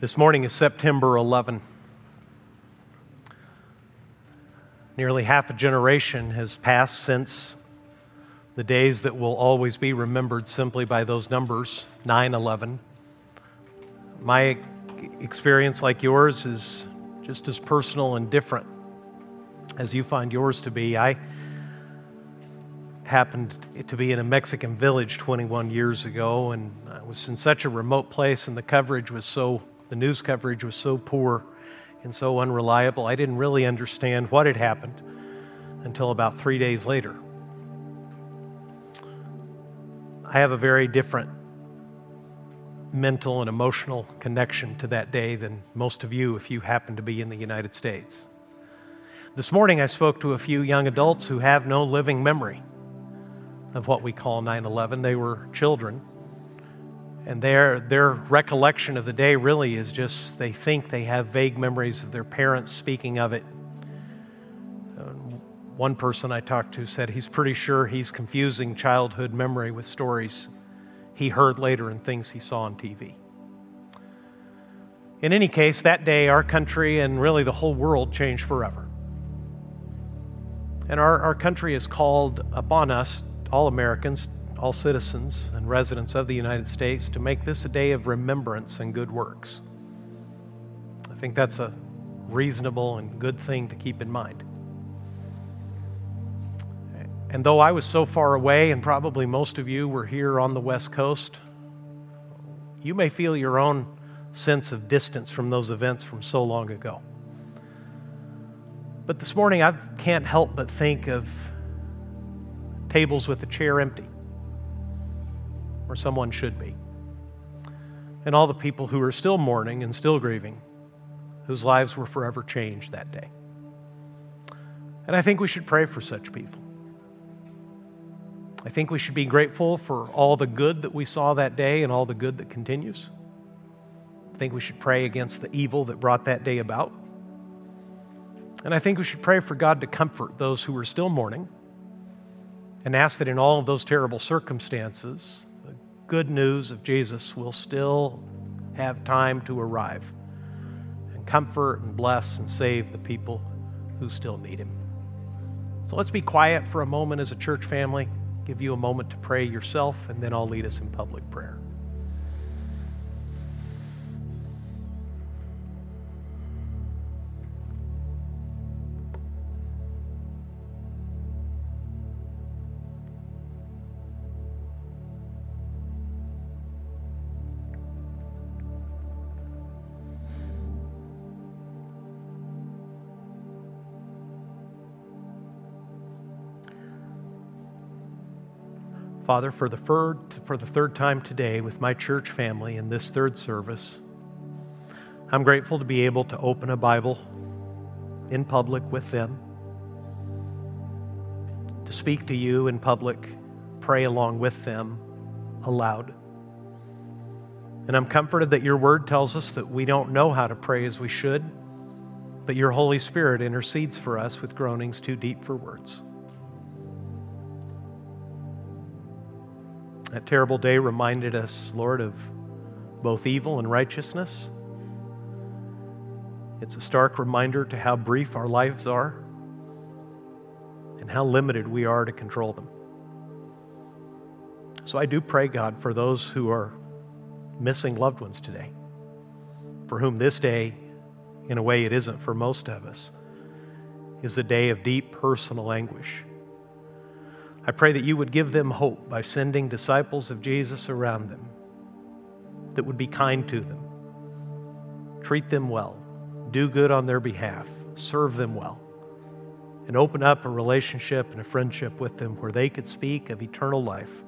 This morning is September 11. Nearly half a generation has passed since the days that will always be remembered simply by those numbers 9 11. My experience, like yours, is just as personal and different as you find yours to be. I happened to be in a Mexican village 21 years ago, and I was in such a remote place, and the coverage was so the news coverage was so poor and so unreliable, I didn't really understand what had happened until about three days later. I have a very different mental and emotional connection to that day than most of you if you happen to be in the United States. This morning, I spoke to a few young adults who have no living memory of what we call 9 11. They were children and their, their recollection of the day really is just they think they have vague memories of their parents speaking of it. Uh, one person I talked to said he's pretty sure he's confusing childhood memory with stories he heard later and things he saw on TV. In any case, that day our country and really the whole world changed forever. And our, our country is called upon us, all Americans, all citizens and residents of the United States to make this a day of remembrance and good works. I think that's a reasonable and good thing to keep in mind. And though I was so far away, and probably most of you were here on the West Coast, you may feel your own sense of distance from those events from so long ago. But this morning, I can't help but think of tables with a chair empty where someone should be. And all the people who are still mourning and still grieving, whose lives were forever changed that day. And I think we should pray for such people. I think we should be grateful for all the good that we saw that day and all the good that continues. I think we should pray against the evil that brought that day about. And I think we should pray for God to comfort those who are still mourning and ask that in all of those terrible circumstances, good news of Jesus will still have time to arrive and comfort and bless and save the people who still need him. So let's be quiet for a moment as a church family, give you a moment to pray yourself, and then I'll lead us in public prayer. Father, for the, third, for the third time today with my church family in this third service, I'm grateful to be able to open a Bible in public with them, to speak to you in public, pray along with them aloud. And I'm comforted that your word tells us that we don't know how to pray as we should, but your Holy Spirit intercedes for us with groanings too deep for words. That terrible day reminded us, Lord, of both evil and righteousness. It's a stark reminder to how brief our lives are and how limited we are to control them. So I do pray, God, for those who are missing loved ones today, for whom this day, in a way it isn't for most of us, is a day of deep personal anguish. I pray that you would give them hope by sending disciples of Jesus around them that would be kind to them, treat them well, do good on their behalf, serve them well, and open up a relationship and a friendship with them where they could speak of eternal life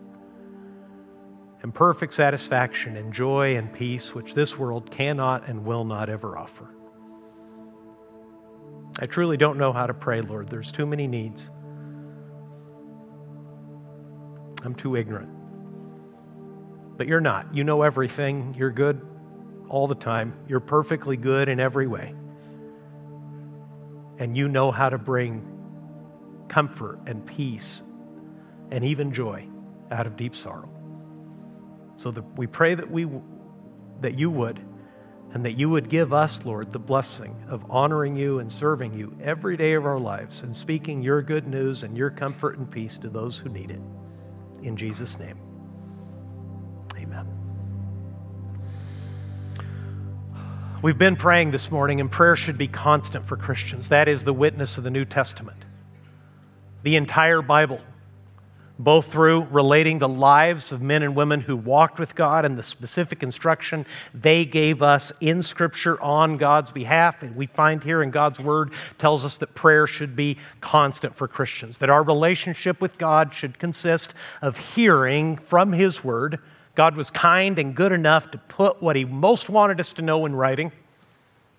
and perfect satisfaction and joy and peace which this world cannot and will not ever offer. I truly don't know how to pray, Lord. There's too many needs. I'm too ignorant. But you're not. You know everything. You're good all the time. You're perfectly good in every way. And you know how to bring comfort and peace and even joy out of deep sorrow. So we pray that we that you would and that you would give us, Lord, the blessing of honoring you and serving you every day of our lives and speaking your good news and your comfort and peace to those who need it. In Jesus' name, amen. We've been praying this morning, and prayer should be constant for Christians. That is the witness of the New Testament. The entire Bible both through relating the lives of men and women who walked with God and the specific instruction they gave us in Scripture on God's behalf. And we find here in God's Word tells us that prayer should be constant for Christians, that our relationship with God should consist of hearing from His Word. God was kind and good enough to put what He most wanted us to know in writing.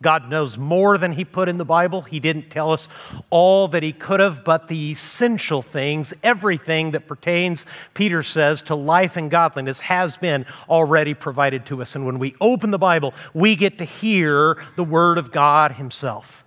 God knows more than He put in the Bible. He didn't tell us all that He could have, but the essential things, everything that pertains, Peter says, to life and godliness has been already provided to us. And when we open the Bible, we get to hear the Word of God Himself.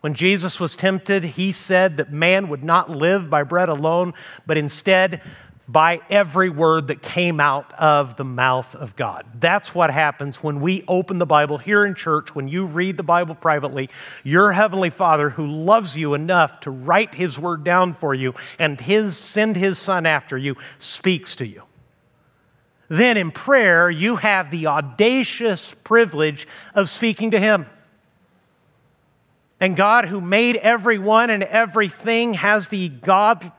When Jesus was tempted, He said that man would not live by bread alone, but instead by every word that came out of the mouth of God. That's what happens when we open the Bible here in church, when you read the Bible privately. Your Heavenly Father, who loves you enough to write His word down for you and his, send His Son after you, speaks to you. Then in prayer, you have the audacious privilege of speaking to Him. And God, who made everyone and everything, has the God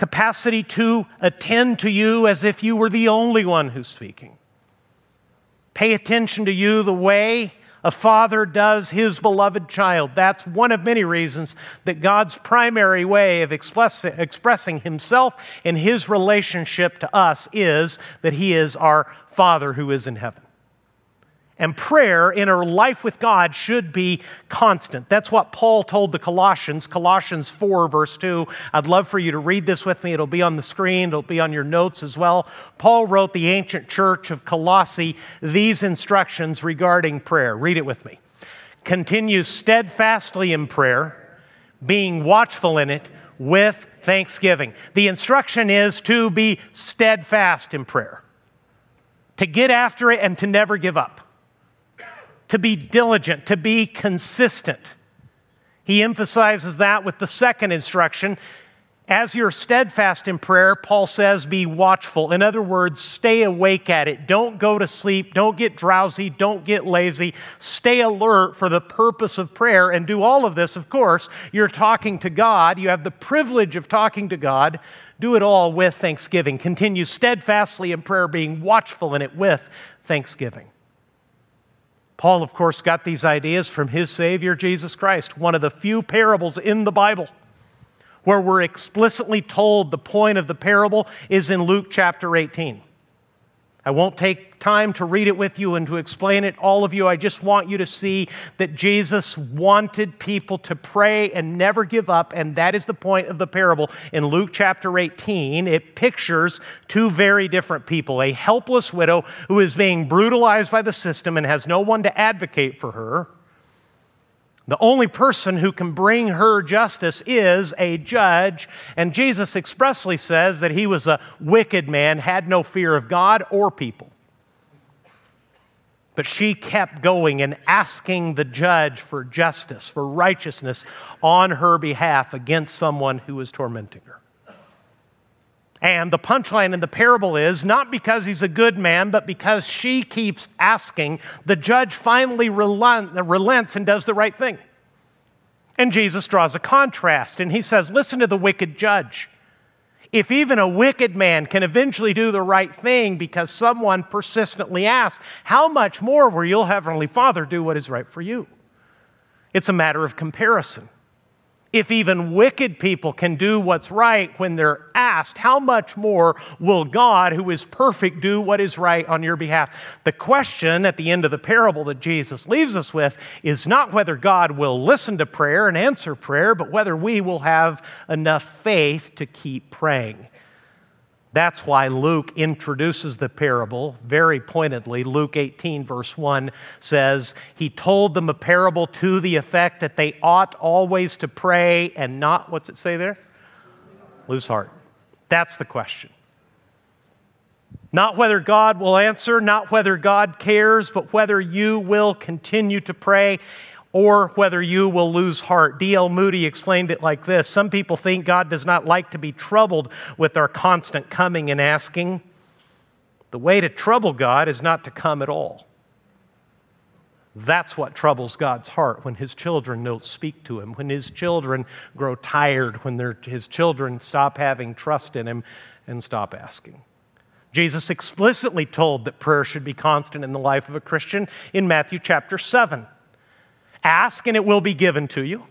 capacity to attend to you as if you were the only one who's speaking. Pay attention to you the way a father does his beloved child. That's one of many reasons that God's primary way of express, expressing himself and his relationship to us is that he is our Father who is in heaven. And prayer in our life with God should be constant. That's what Paul told the Colossians, Colossians 4, verse 2. I'd love for you to read this with me. It'll be on the screen, it'll be on your notes as well. Paul wrote the ancient church of Colossae these instructions regarding prayer. Read it with me. Continue steadfastly in prayer, being watchful in it with thanksgiving. The instruction is to be steadfast in prayer, to get after it and to never give up to be diligent, to be consistent. He emphasizes that with the second instruction. As you're steadfast in prayer, Paul says, be watchful. In other words, stay awake at it. Don't go to sleep. Don't get drowsy. Don't get lazy. Stay alert for the purpose of prayer and do all of this. Of course, you're talking to God. You have the privilege of talking to God. Do it all with thanksgiving. Continue steadfastly in prayer, being watchful in it with thanksgiving. Paul, of course, got these ideas from his Savior, Jesus Christ, one of the few parables in the Bible where we're explicitly told the point of the parable is in Luke chapter 18. I won't take time to read it with you and to explain it, all of you. I just want you to see that Jesus wanted people to pray and never give up, and that is the point of the parable. In Luke chapter 18, it pictures two very different people a helpless widow who is being brutalized by the system and has no one to advocate for her the only person who can bring her justice is a judge. And Jesus expressly says that he was a wicked man, had no fear of God or people. But she kept going and asking the judge for justice, for righteousness on her behalf against someone who was tormenting her. And the punchline in the parable is not because he's a good man, but because she keeps asking, the judge finally relents and does the right thing. And Jesus draws a contrast and he says, Listen to the wicked judge. If even a wicked man can eventually do the right thing because someone persistently asks, how much more will your heavenly Father do what is right for you? It's a matter of comparison. If even wicked people can do what's right when they're asked, how much more will God, who is perfect, do what is right on your behalf? The question at the end of the parable that Jesus leaves us with is not whether God will listen to prayer and answer prayer, but whether we will have enough faith to keep praying. That's why Luke introduces the parable very pointedly. Luke 18, verse 1 says, He told them a parable to the effect that they ought always to pray and not, what's it say there? Lose heart. That's the question. Not whether God will answer, not whether God cares, but whether you will continue to pray or whether you will lose heart. D.L. Moody explained it like this Some people think God does not like to be troubled with our constant coming and asking. The way to trouble God is not to come at all. That's what troubles God's heart when his children don't speak to him, when his children grow tired, when his children stop having trust in him and stop asking. Jesus explicitly told that prayer should be constant in the life of a Christian in Matthew chapter 7. Ask and it will be given to you.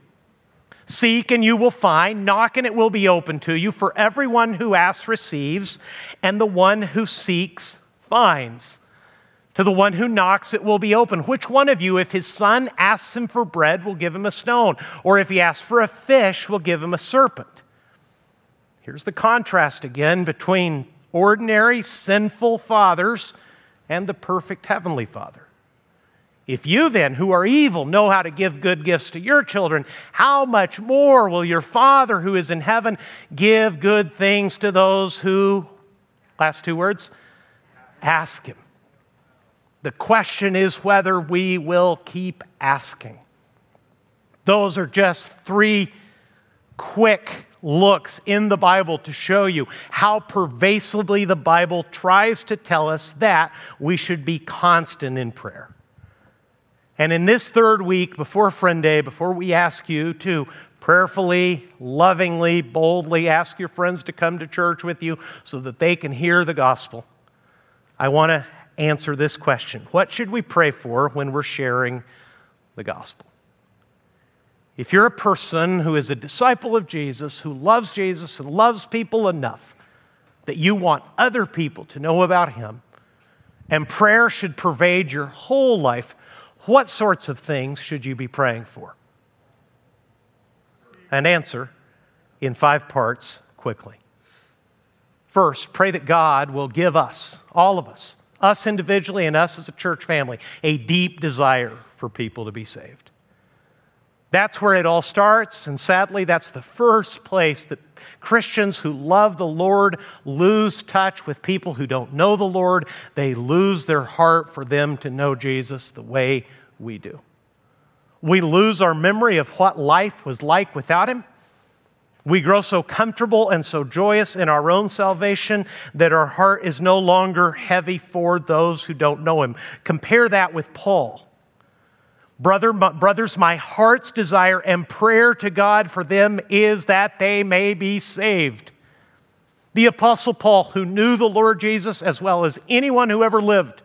Seek and you will find. Knock and it will be open to you. For everyone who asks receives, and the one who seeks finds. To the one who knocks, it will be open. Which one of you, if his son asks him for bread, will give him a stone? Or if he asks for a fish, will give him a serpent? Here's the contrast again between ordinary sinful fathers and the perfect heavenly Father. If you then, who are evil, know how to give good gifts to your children, how much more will your Father who is in heaven give good things to those who, last two words, ask Him? The question is whether we will keep asking. Those are just three quick looks in the Bible to show you how pervasively the Bible tries to tell us that we should be constant in prayer. And in this third week before Friend Day, before we ask you to prayerfully, lovingly, boldly ask your friends to come to church with you so that they can hear the gospel, I want to answer this question What should we pray for when we're sharing the gospel? If you're a person who is a disciple of Jesus, who loves Jesus and loves people enough that you want other people to know about him, and prayer should pervade your whole life, what sorts of things should you be praying for? And answer in five parts quickly. First, pray that God will give us, all of us, us individually and us as a church family, a deep desire for people to be saved. That's where it all starts, and sadly, that's the first place that Christians who love the Lord lose touch with people who don't know the Lord. They lose their heart for them to know Jesus the way we do. We lose our memory of what life was like without Him. We grow so comfortable and so joyous in our own salvation that our heart is no longer heavy for those who don't know Him. Compare that with Paul. Brother, brothers, my heart's desire and prayer to God for them is that they may be saved. The Apostle Paul, who knew the Lord Jesus as well as anyone who ever lived,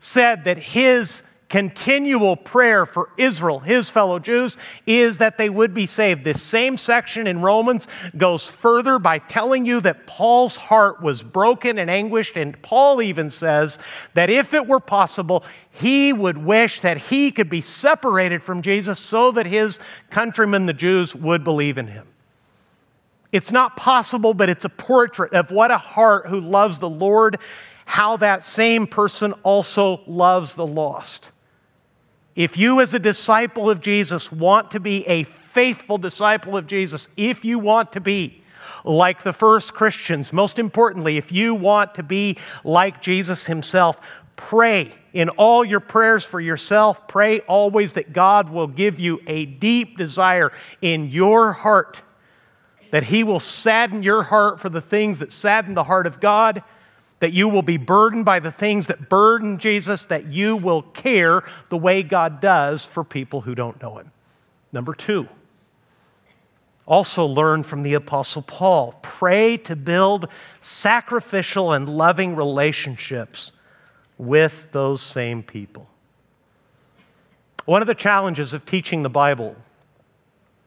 said that his continual prayer for Israel, his fellow Jews, is that they would be saved. This same section in Romans goes further by telling you that Paul's heart was broken and anguished, and Paul even says that if it were possible, he would wish that he could be separated from Jesus so that his countrymen, the Jews, would believe in him. It's not possible, but it's a portrait of what a heart who loves the Lord, how that same person also loves the lost. If you, as a disciple of Jesus, want to be a faithful disciple of Jesus, if you want to be like the first Christians, most importantly, if you want to be like Jesus himself, pray in all your prayers for yourself. Pray always that God will give you a deep desire in your heart, that He will sadden your heart for the things that sadden the heart of God that you will be burdened by the things that burden Jesus, that you will care the way God does for people who don't know Him. Number two, also learn from the Apostle Paul pray to build sacrificial and loving relationships with those same people. One of the challenges of teaching the Bible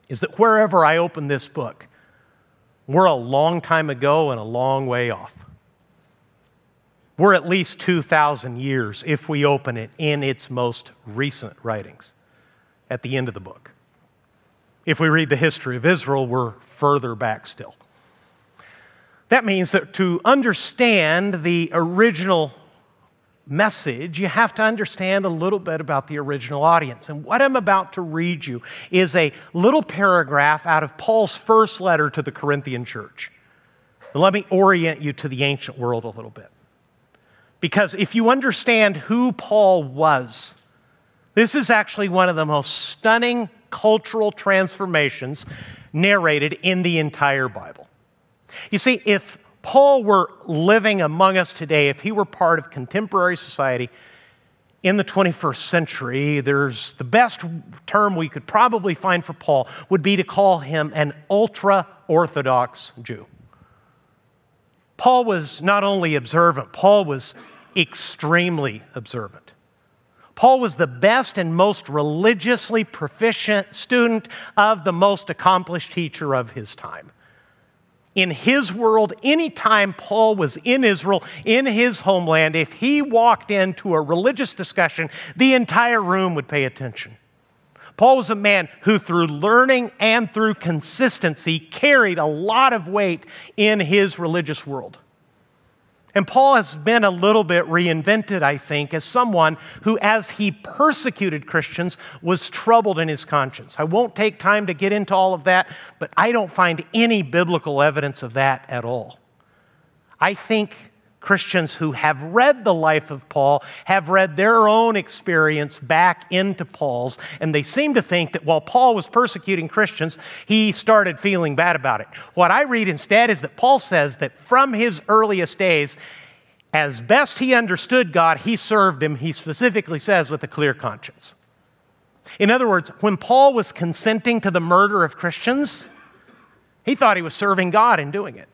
is that wherever I open this book, we're a long time ago and a long way off. We're at least 2,000 years if we open it in its most recent writings at the end of the book. If we read the history of Israel, we're further back still. That means that to understand the original message, you have to understand a little bit about the original audience. And what I'm about to read you is a little paragraph out of Paul's first letter to the Corinthian church. let me orient you to the ancient world a little bit. Because if you understand who Paul was, this is actually one of the most stunning cultural transformations narrated in the entire Bible. You see, if Paul were living among us today, if he were part of contemporary society in the 21st century, there's the best term we could probably find for Paul would be to call him an ultra Orthodox Jew. Paul was not only observant, Paul was extremely observant. Paul was the best and most religiously proficient student of the most accomplished teacher of his time. In his world, anytime Paul was in Israel, in his homeland, if he walked into a religious discussion, the entire room would pay attention. Paul was a man who, through learning and through consistency, carried a lot of weight in his religious world. And Paul has been a little bit reinvented, I think, as someone who, as he persecuted Christians, was troubled in his conscience. I won't take time to get into all of that, but I don't find any biblical evidence of that at all. I think Christians who have read the life of Paul have read their own experience back into Paul's, and they seem to think that while Paul was persecuting Christians, he started feeling bad about it. What I read instead is that Paul says that from his earliest days, as best he understood God, he served him, he specifically says, with a clear conscience. In other words, when Paul was consenting to the murder of Christians, he thought he was serving God in doing it.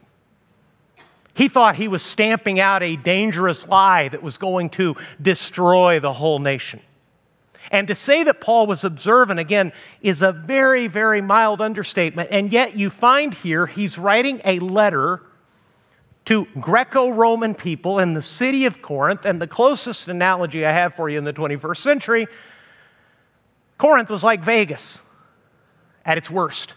He thought he was stamping out a dangerous lie that was going to destroy the whole nation. And to say that Paul was observant, again, is a very, very mild understatement. And yet you find here he's writing a letter to Greco Roman people in the city of Corinth. And the closest analogy I have for you in the 21st century Corinth was like Vegas at its worst.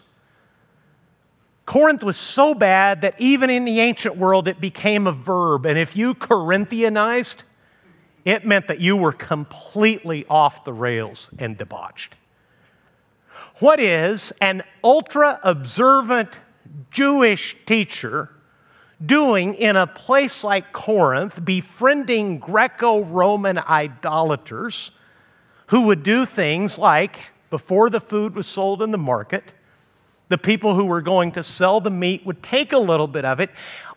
Corinth was so bad that even in the ancient world it became a verb. And if you Corinthianized, it meant that you were completely off the rails and debauched. What is an ultra observant Jewish teacher doing in a place like Corinth, befriending Greco Roman idolaters who would do things like, before the food was sold in the market, the people who were going to sell the meat would take a little bit of it,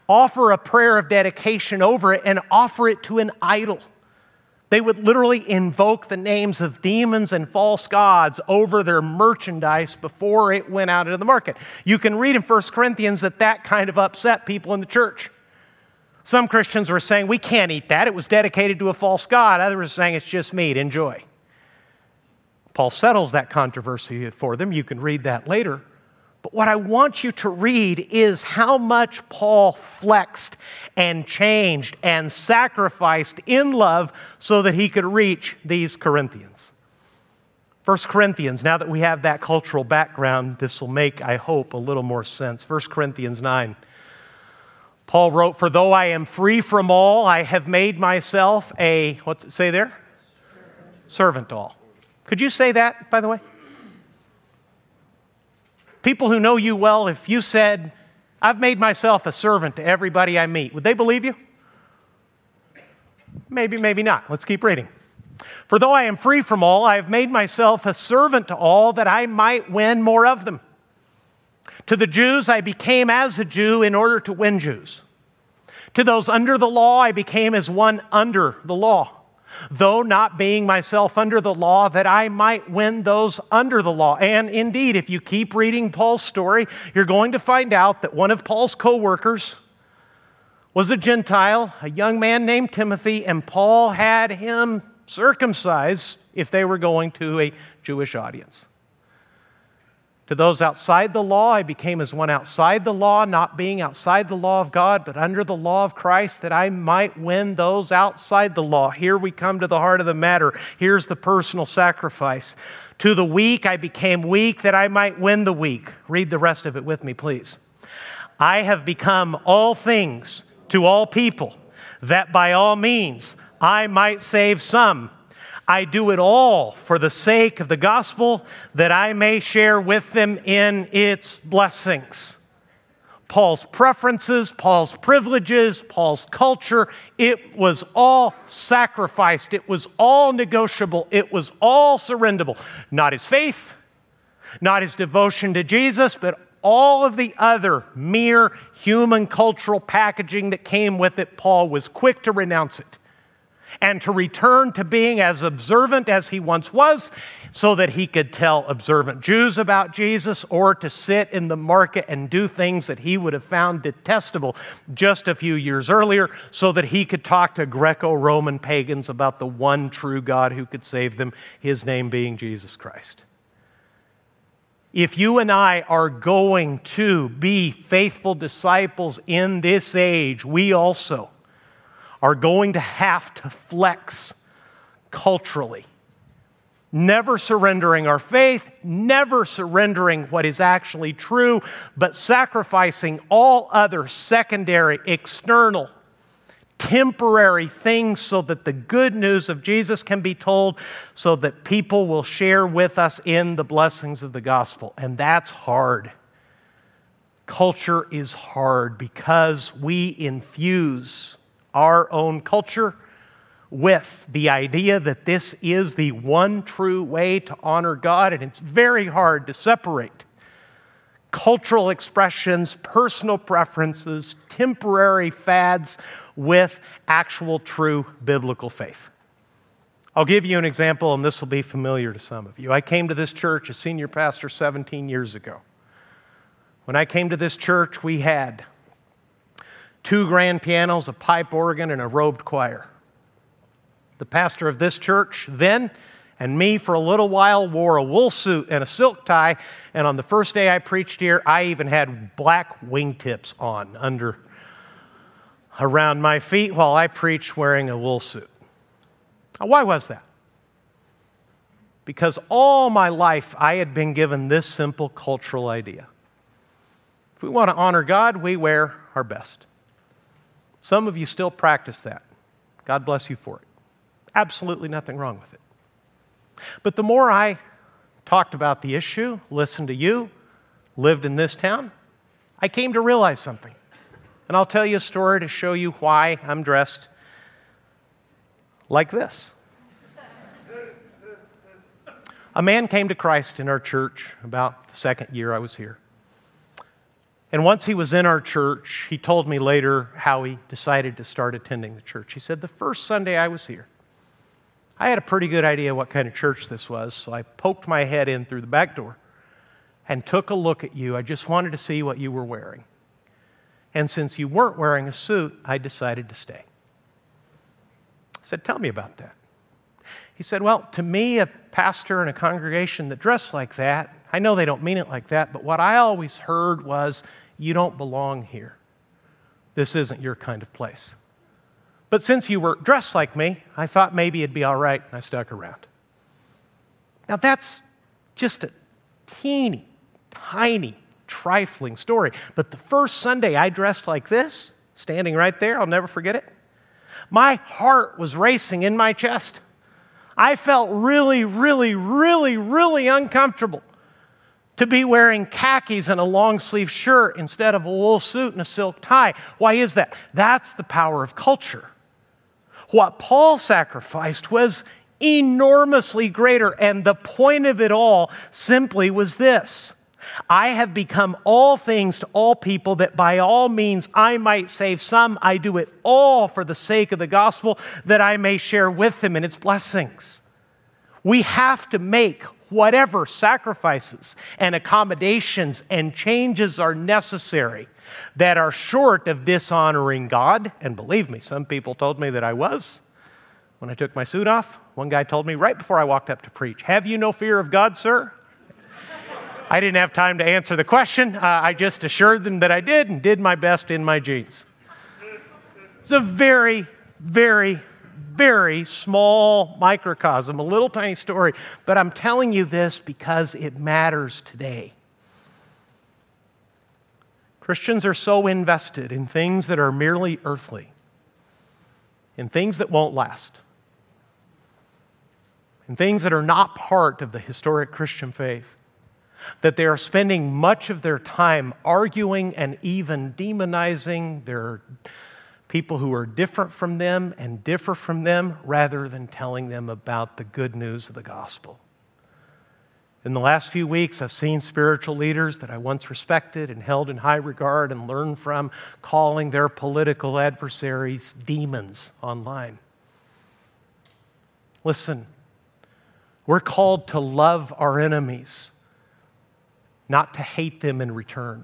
offer a prayer of dedication over it, and offer it to an idol. They would literally invoke the names of demons and false gods over their merchandise before it went out into the market. You can read in 1 Corinthians that that kind of upset people in the church. Some Christians were saying, We can't eat that. It was dedicated to a false God. Others were saying, It's just meat. Enjoy. Paul settles that controversy for them. You can read that later. But what I want you to read is how much Paul flexed and changed and sacrificed in love so that he could reach these Corinthians. 1 Corinthians, now that we have that cultural background, this will make, I hope, a little more sense. 1 Corinthians 9. Paul wrote, For though I am free from all, I have made myself a, what's it say there? Servant all. Could you say that, by the way? People who know you well, if you said, I've made myself a servant to everybody I meet, would they believe you? Maybe, maybe not. Let's keep reading. For though I am free from all, I have made myself a servant to all that I might win more of them. To the Jews, I became as a Jew in order to win Jews. To those under the law, I became as one under the law though not being myself under the law, that I might win those under the law. And indeed, if you keep reading Paul's story, you're going to find out that one of Paul's co workers was a Gentile, a young man named Timothy, and Paul had him circumcised if they were going to a Jewish audience. To those outside the law, I became as one outside the law, not being outside the law of God, but under the law of Christ, that I might win those outside the law. Here we come to the heart of the matter. Here's the personal sacrifice. To the weak, I became weak that I might win the weak. Read the rest of it with me, please. I have become all things to all people, that by all means I might save some. I do it all for the sake of the gospel that I may share with them in its blessings. Paul's preferences, Paul's privileges, Paul's culture. It was all sacrificed. It was all negotiable. It was all surrenderable. Not his faith, not his devotion to Jesus, but all of the other mere human cultural packaging that came with it. Paul was quick to renounce it and to return to being as observant as he once was so that he could tell observant Jews about Jesus or to sit in the market and do things that he would have found detestable just a few years earlier so that he could talk to Greco Roman pagans about the one true God who could save them, his name being Jesus Christ. If you and I are going to be faithful disciples in this age, we also are going to have to flex culturally never surrendering our faith, never surrendering what is actually true, but sacrificing all other secondary, external, temporary things so that the good news of Jesus can be told, so that people will share with us in the blessings of the gospel. And that's hard. Culture is hard because we infuse our own culture with the idea that this is the one true way to honor God, and it's very hard to separate cultural expressions, personal preferences, temporary fads with actual true biblical faith. I'll give you an example, and this will be familiar to some of you. I came to this church as senior pastor 17 years ago. When I came to this church, we had two grand pianos, a pipe organ, and a robed choir the pastor of this church then, and me for a little while wore a wool suit and a silk tie. And on the first day I preached here, I even had black wingtips on under around my feet while I preached wearing a wool suit. Now, why was that? Because all my life I had been given this simple cultural idea. If we want to honor God, we wear our best. Some of you still practice that. God bless you for it. Absolutely nothing wrong with it. But the more I talked about the issue, listened to you, lived in this town, I came to realize something. And I'll tell you a story to show you why I'm dressed like this. a man came to Christ in our church about the second year I was here. And once he was in our church, he told me later how he decided to start attending the church. He said, The first Sunday I was here, I had a pretty good idea what kind of church this was, so I poked my head in through the back door and took a look at you. I just wanted to see what you were wearing. And since you weren't wearing a suit, I decided to stay. I said, Tell me about that. He said, Well, to me, a pastor and a congregation that dress like that, I know they don't mean it like that, but what I always heard was, You don't belong here. This isn't your kind of place. But since you were dressed like me, I thought maybe it'd be all right, and I stuck around. Now, that's just a teeny, tiny, trifling story. But the first Sunday I dressed like this, standing right there, I'll never forget it, my heart was racing in my chest. I felt really, really, really, really uncomfortable to be wearing khakis and a long sleeve shirt instead of a wool suit and a silk tie. Why is that? That's the power of culture. What Paul sacrificed was enormously greater. And the point of it all simply was this I have become all things to all people, that by all means I might save some. I do it all for the sake of the gospel, that I may share with them in its blessings. We have to make whatever sacrifices and accommodations and changes are necessary that are short of dishonoring God. And believe me, some people told me that I was when I took my suit off. One guy told me right before I walked up to preach, Have you no fear of God, sir? I didn't have time to answer the question. Uh, I just assured them that I did and did my best in my jeans. It's a very, very, very small microcosm, a little tiny story, but I'm telling you this because it matters today. Christians are so invested in things that are merely earthly, in things that won't last, in things that are not part of the historic Christian faith, that they are spending much of their time arguing and even demonizing their people who are different from them and differ from them rather than telling them about the good news of the gospel. In the last few weeks, I've seen spiritual leaders that I once respected and held in high regard and learned from calling their political adversaries demons online. Listen, we're called to love our enemies, not to hate them in return.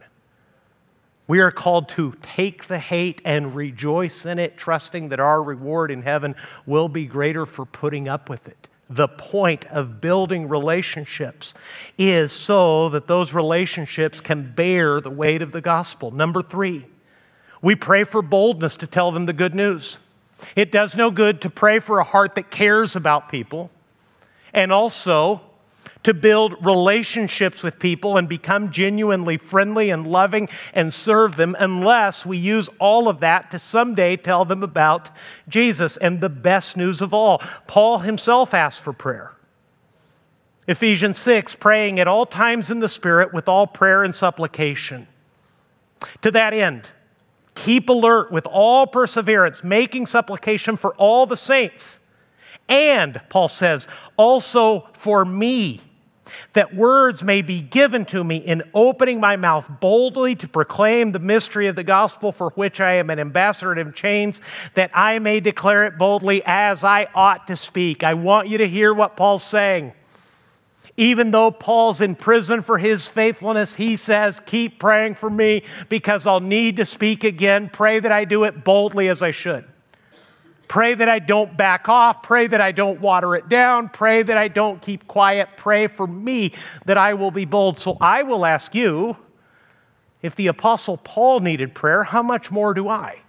We are called to take the hate and rejoice in it, trusting that our reward in heaven will be greater for putting up with it. The point of building relationships is so that those relationships can bear the weight of the gospel. Number three, we pray for boldness to tell them the good news. It does no good to pray for a heart that cares about people and also to build relationships with people and become genuinely friendly and loving and serve them unless we use all of that to someday tell them about Jesus and the best news of all. Paul himself asked for prayer. Ephesians 6, praying at all times in the Spirit with all prayer and supplication. To that end, keep alert with all perseverance, making supplication for all the saints. And, Paul says, also for me that words may be given to me in opening my mouth boldly to proclaim the mystery of the gospel for which I am an ambassador in chains, that I may declare it boldly as I ought to speak. I want you to hear what Paul's saying. Even though Paul's in prison for his faithfulness, he says, Keep praying for me because I'll need to speak again. Pray that I do it boldly as I should. Pray that I don't back off. Pray that I don't water it down. Pray that I don't keep quiet. Pray for me that I will be bold. So I will ask you if the Apostle Paul needed prayer, how much more do I?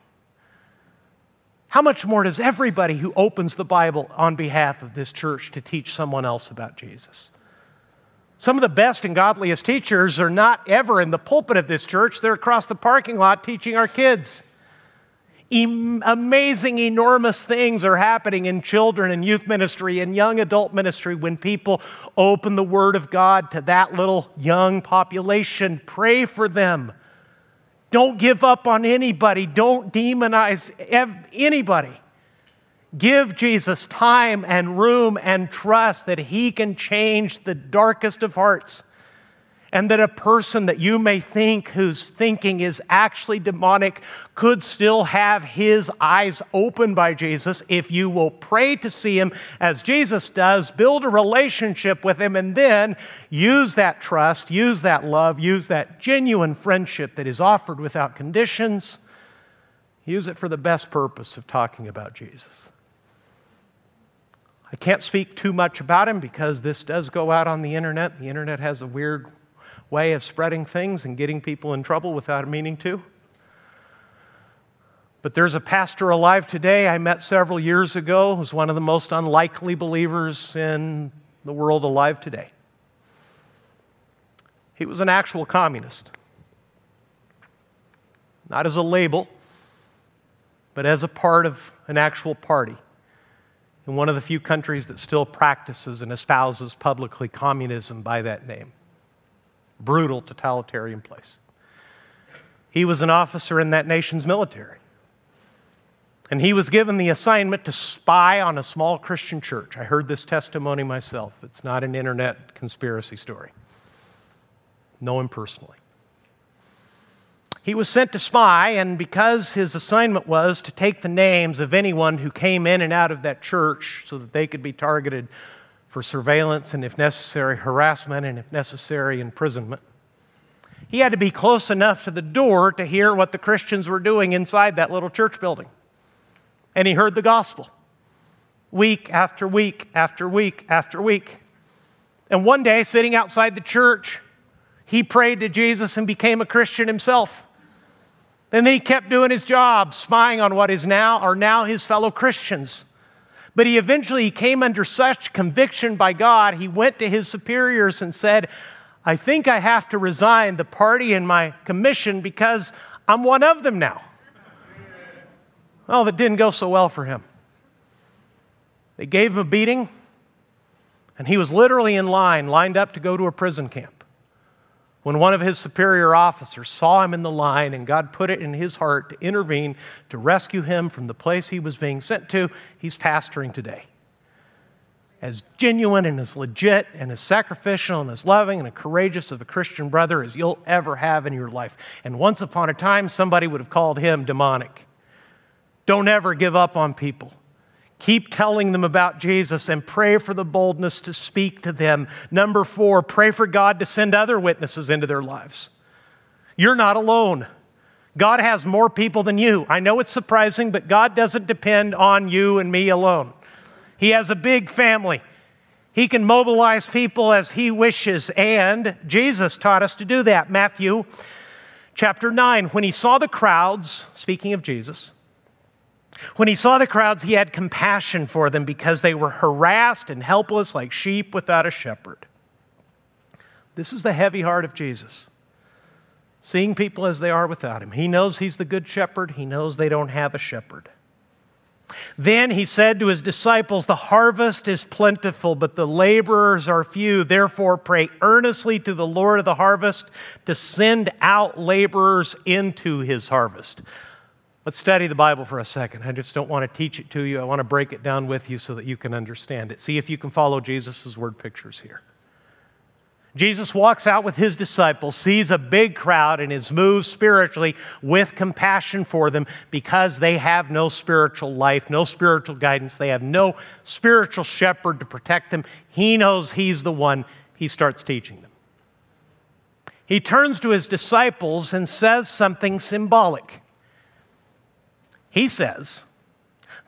How much more does everybody who opens the Bible on behalf of this church to teach someone else about Jesus? Some of the best and godliest teachers are not ever in the pulpit of this church, they're across the parking lot teaching our kids amazing, enormous things are happening in children and youth ministry and young adult ministry when people open the Word of God to that little young population. Pray for them. Don't give up on anybody. Don't demonize anybody. Give Jesus time and room and trust that He can change the darkest of hearts and that a person that you may think whose thinking is actually demonic could still have his eyes opened by Jesus if you will pray to see him as Jesus does, build a relationship with him, and then use that trust, use that love, use that genuine friendship that is offered without conditions. Use it for the best purpose of talking about Jesus. I can't speak too much about him because this does go out on the internet. The internet has a weird way of spreading things and getting people in trouble without meaning to. But there's a pastor alive today I met several years ago who's one of the most unlikely believers in the world alive today. He was an actual communist. Not as a label, but as a part of an actual party in one of the few countries that still practices and espouses publicly communism by that name brutal, totalitarian place. He was an officer in that nation's military. And he was given the assignment to spy on a small Christian church. I heard this testimony myself. It's not an internet conspiracy story. Know him personally. He was sent to spy, and because his assignment was to take the names of anyone who came in and out of that church so that they could be targeted for surveillance and, if necessary, harassment and, if necessary, imprisonment. He had to be close enough to the door to hear what the Christians were doing inside that little church building. And he heard the gospel week after week after week after week. And one day, sitting outside the church, he prayed to Jesus and became a Christian himself. And then he kept doing his job, spying on what is now are now his fellow Christians. But he eventually came under such conviction by God, he went to his superiors and said, I think I have to resign the party and my commission because I'm one of them now. Well, that didn't go so well for him. They gave him a beating, and he was literally in line, lined up to go to a prison camp. When one of his superior officers saw him in the line and God put it in his heart to intervene to rescue him from the place he was being sent to, he's pastoring today. As genuine and as legit and as sacrificial and as loving and as courageous of a Christian brother as you'll ever have in your life. And once upon a time, somebody would have called him demonic. Don't ever give up on people. Keep telling them about Jesus and pray for the boldness to speak to them. Number four, pray for God to send other witnesses into their lives. You're not alone. God has more people than you. I know it's surprising, but God doesn't depend on you and me alone. He has a big family. He can mobilize people as he wishes, and Jesus taught us to do that. Matthew chapter 9, when he saw the crowds, speaking of Jesus, when he saw the crowds, he had compassion for them because they were harassed and helpless like sheep without a shepherd. This is the heavy heart of Jesus. Seeing people as they are without him. He knows he's the good shepherd, he knows they don't have a shepherd. Then he said to his disciples, The harvest is plentiful, but the laborers are few. Therefore, pray earnestly to the Lord of the harvest to send out laborers into his harvest. Let's study the Bible for a second. I just don't want to teach it to you. I want to break it down with you so that you can understand it. See if you can follow Jesus' word pictures here. Jesus walks out with his disciples, sees a big crowd, and is moved spiritually with compassion for them because they have no spiritual life, no spiritual guidance. They have no spiritual shepherd to protect them. He knows he's the one. He starts teaching them. He turns to his disciples and says something symbolic. He says,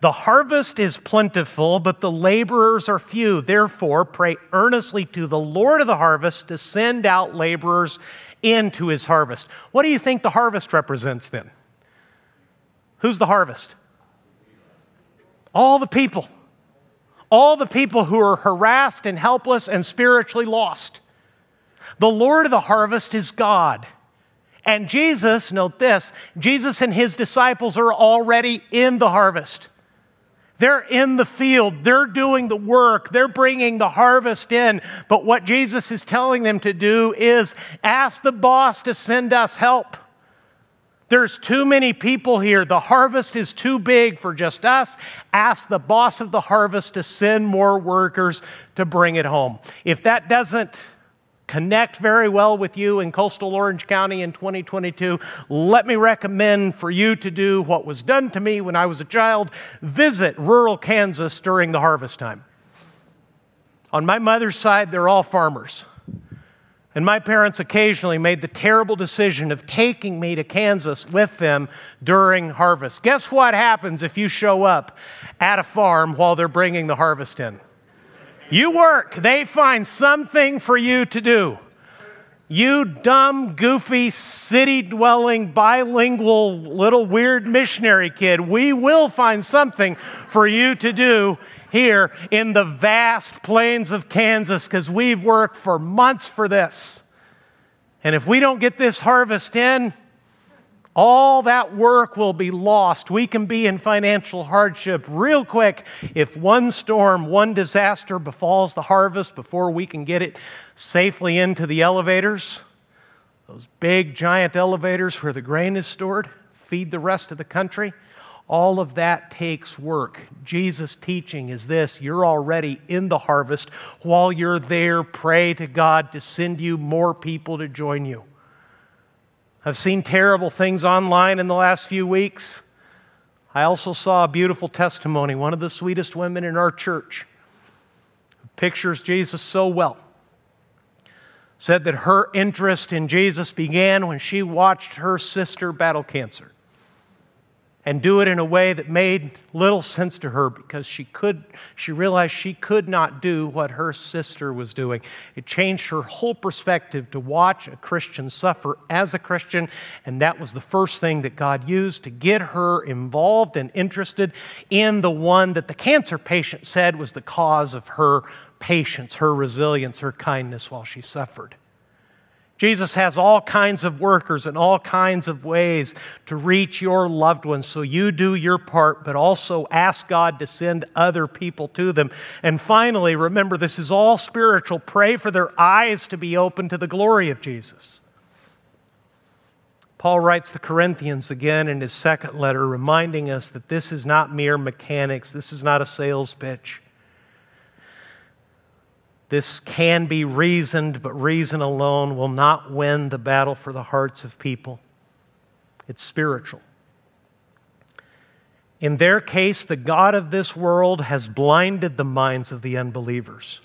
The harvest is plentiful, but the laborers are few. Therefore, pray earnestly to the Lord of the harvest to send out laborers into his harvest. What do you think the harvest represents then? Who's the harvest? All the people. All the people who are harassed and helpless and spiritually lost. The Lord of the harvest is God. And Jesus, note this, Jesus and his disciples are already in the harvest. They're in the field. They're doing the work. They're bringing the harvest in. But what Jesus is telling them to do is ask the boss to send us help. There's too many people here. The harvest is too big for just us. Ask the boss of the harvest to send more workers to bring it home. If that doesn't connect very well with you in coastal Orange County in 2022, let me recommend for you to do what was done to me when I was a child visit rural Kansas during the harvest time. On my mother's side, they're all farmers. And my parents occasionally made the terrible decision of taking me to Kansas with them during harvest. Guess what happens if you show up at a farm while they're bringing the harvest in? You work, they find something for you to do. You dumb, goofy, city dwelling, bilingual, little weird missionary kid, we will find something for you to do here in the vast plains of Kansas because we've worked for months for this. And if we don't get this harvest in, all that work will be lost. We can be in financial hardship real quick if one storm, one disaster befalls the harvest before we can get it safely into the elevators. Those big, giant elevators where the grain is stored, feed the rest of the country. All of that takes work. Jesus' teaching is this you're already in the harvest. While you're there, pray to God to send you more people to join you. I've seen terrible things online in the last few weeks. I also saw a beautiful testimony. One of the sweetest women in our church who pictures Jesus so well said that her interest in Jesus began when she watched her sister battle cancer and do it in a way that made little sense to her because she could she realized she could not do what her sister was doing. It changed her whole perspective to watch a christian suffer as a christian and that was the first thing that god used to get her involved and interested in the one that the cancer patient said was the cause of her patience her resilience her kindness while she suffered Jesus has all kinds of workers and all kinds of ways to reach your loved ones. So you do your part, but also ask God to send other people to them. And finally, remember, this is all spiritual. Pray for their eyes to be open to the glory of Jesus. Paul writes the Corinthians again in his second letter, reminding us that this is not mere mechanics, this is not a sales pitch. This can be reasoned, but reason alone will not win the battle for the hearts of people. It's spiritual. In their case, the God of this world has blinded the minds of the unbelievers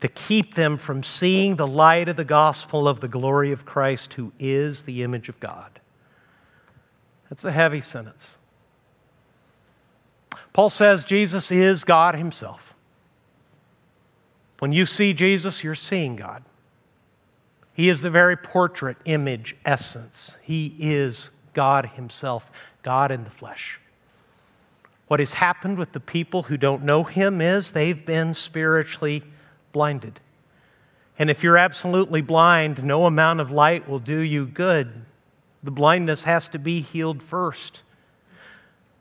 to keep them from seeing the light of the gospel of the glory of Christ, who is the image of God. That's a heavy sentence. Paul says Jesus is God Himself. When you see Jesus, you're seeing God. He is the very portrait, image, essence. He is God Himself, God in the flesh. What has happened with the people who don't know Him is they've been spiritually blinded. And if you're absolutely blind, no amount of light will do you good. The blindness has to be healed first.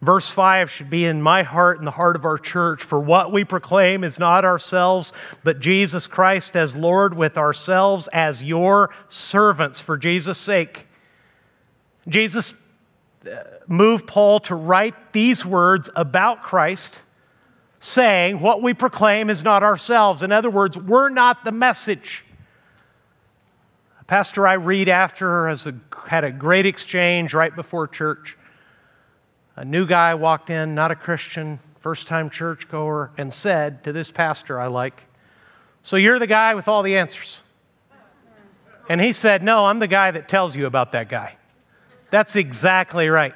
Verse 5 should be in my heart and the heart of our church. For what we proclaim is not ourselves, but Jesus Christ as Lord, with ourselves as your servants for Jesus' sake. Jesus uh, moved Paul to write these words about Christ saying what we proclaim is not ourselves. In other words, we're not the message. A pastor I read after has a, had a great exchange right before church. A new guy walked in, not a Christian, first time churchgoer, and said to this pastor I like, So you're the guy with all the answers? And he said, No, I'm the guy that tells you about that guy. That's exactly right.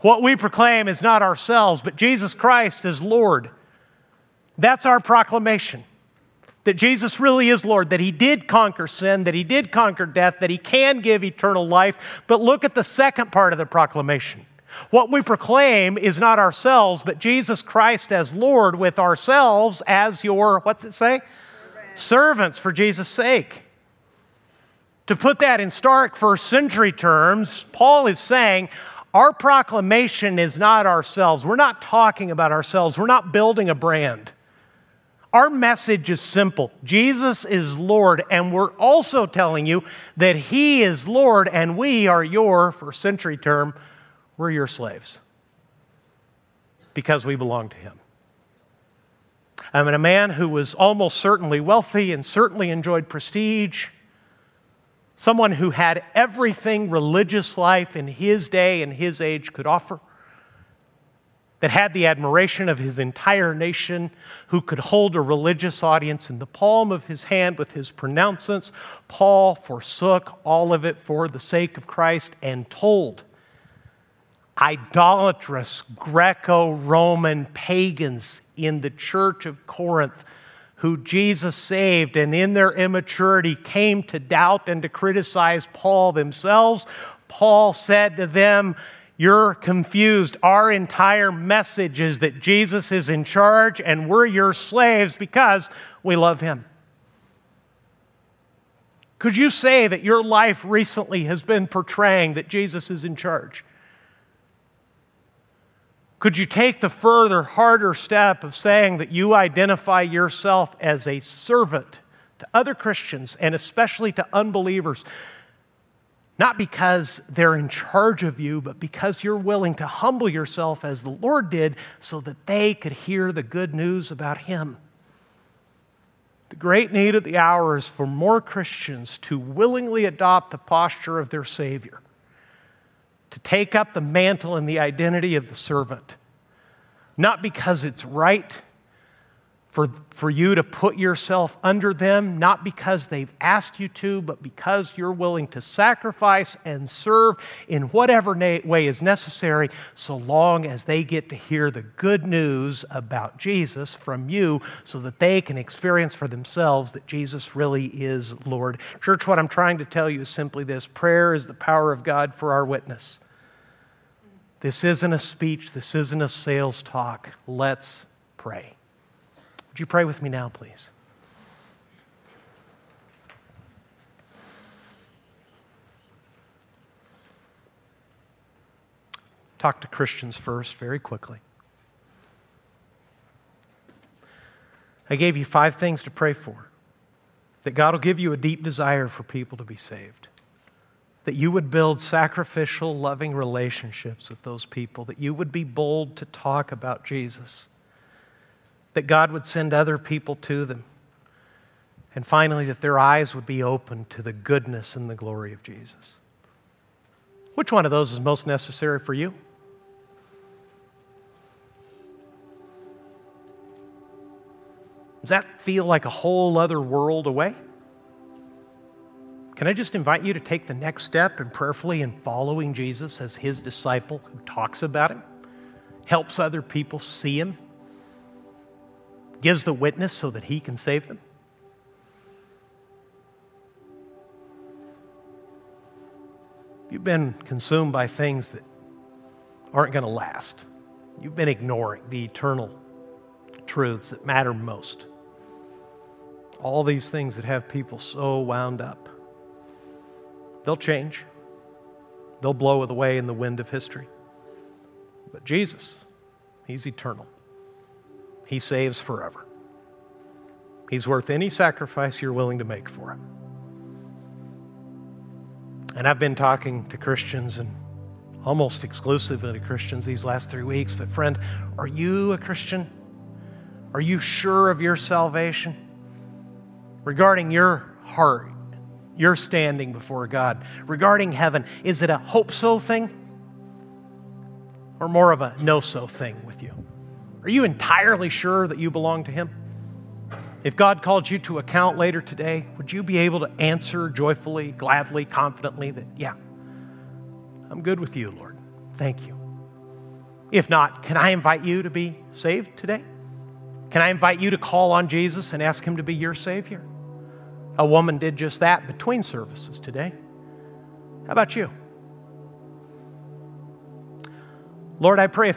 What we proclaim is not ourselves, but Jesus Christ is Lord. That's our proclamation. That Jesus really is Lord, that He did conquer sin, that He did conquer death, that He can give eternal life. But look at the second part of the proclamation. What we proclaim is not ourselves, but Jesus Christ as Lord, with ourselves as your, what's it say? Servants, for Jesus' sake. To put that in stark first century terms, Paul is saying, our proclamation is not ourselves. We're not talking about ourselves. We're not building a brand. Our message is simple Jesus is Lord, and we're also telling you that He is Lord, and we are your, for century term, we're your slaves because we belong to Him. I mean, a man who was almost certainly wealthy and certainly enjoyed prestige someone who had everything religious life in his day and his age could offer, that had the admiration of his entire nation, who could hold a religious audience in the palm of his hand with his pronouncements. Paul forsook all of it for the sake of Christ and told idolatrous Greco Roman pagans in the church of Corinth who Jesus saved and in their immaturity came to doubt and to criticize Paul themselves, Paul said to them, You're confused. Our entire message is that Jesus is in charge and we're your slaves because we love him. Could you say that your life recently has been portraying that Jesus is in charge? Could you take the further, harder step of saying that you identify yourself as a servant to other Christians and especially to unbelievers? Not because they're in charge of you, but because you're willing to humble yourself as the Lord did so that they could hear the good news about Him. The great need of the hour is for more Christians to willingly adopt the posture of their Savior to take up the mantle and the identity of the servant. Not because it's right for, for you to put yourself under them, not because they've asked you to, but because you're willing to sacrifice and serve in whatever na- way is necessary, so long as they get to hear the good news about Jesus from you, so that they can experience for themselves that Jesus really is Lord. Church, what I'm trying to tell you is simply this prayer is the power of God for our witness. This isn't a speech, this isn't a sales talk. Let's pray. Would you pray with me now, please? Talk to Christians first, very quickly. I gave you five things to pray for that God will give you a deep desire for people to be saved that you would build sacrificial, loving relationships with those people, that you would be bold to talk about Jesus, that God would send other people to them, and finally, that their eyes would be opened to the goodness and the glory of Jesus. Which one of those is most necessary for you? Does that feel like a whole other world away? Can I just invite you to take the next step in prayerfully in following Jesus as his disciple who talks about him, helps other people see him, gives the witness so that he can save them? You've been consumed by things that aren't going to last. You've been ignoring the eternal truths that matter most. All these things that have people so wound up. They'll change, they'll blow away in the wind of history. But Jesus, He's eternal, He saves forever. He's worth any sacrifice you're willing to make for Him. And I've been talking to Christians and almost exclusively to Christians these last three weeks. But, friend, are you a Christian? Are you sure of your salvation? Regarding your heart, your standing before God. Regarding heaven, is it a hope so thing or more of a know so thing with you? Are you entirely sure that you belong to Him? If God called you to account later today, would you be able to answer joyfully, gladly, confidently that, yeah, I'm good with you, Lord? Thank you. If not, can I invite you to be saved today? Can I invite you to call on Jesus and ask Him to be your Savior? A woman did just that between services today. How about you? Lord, I pray if there's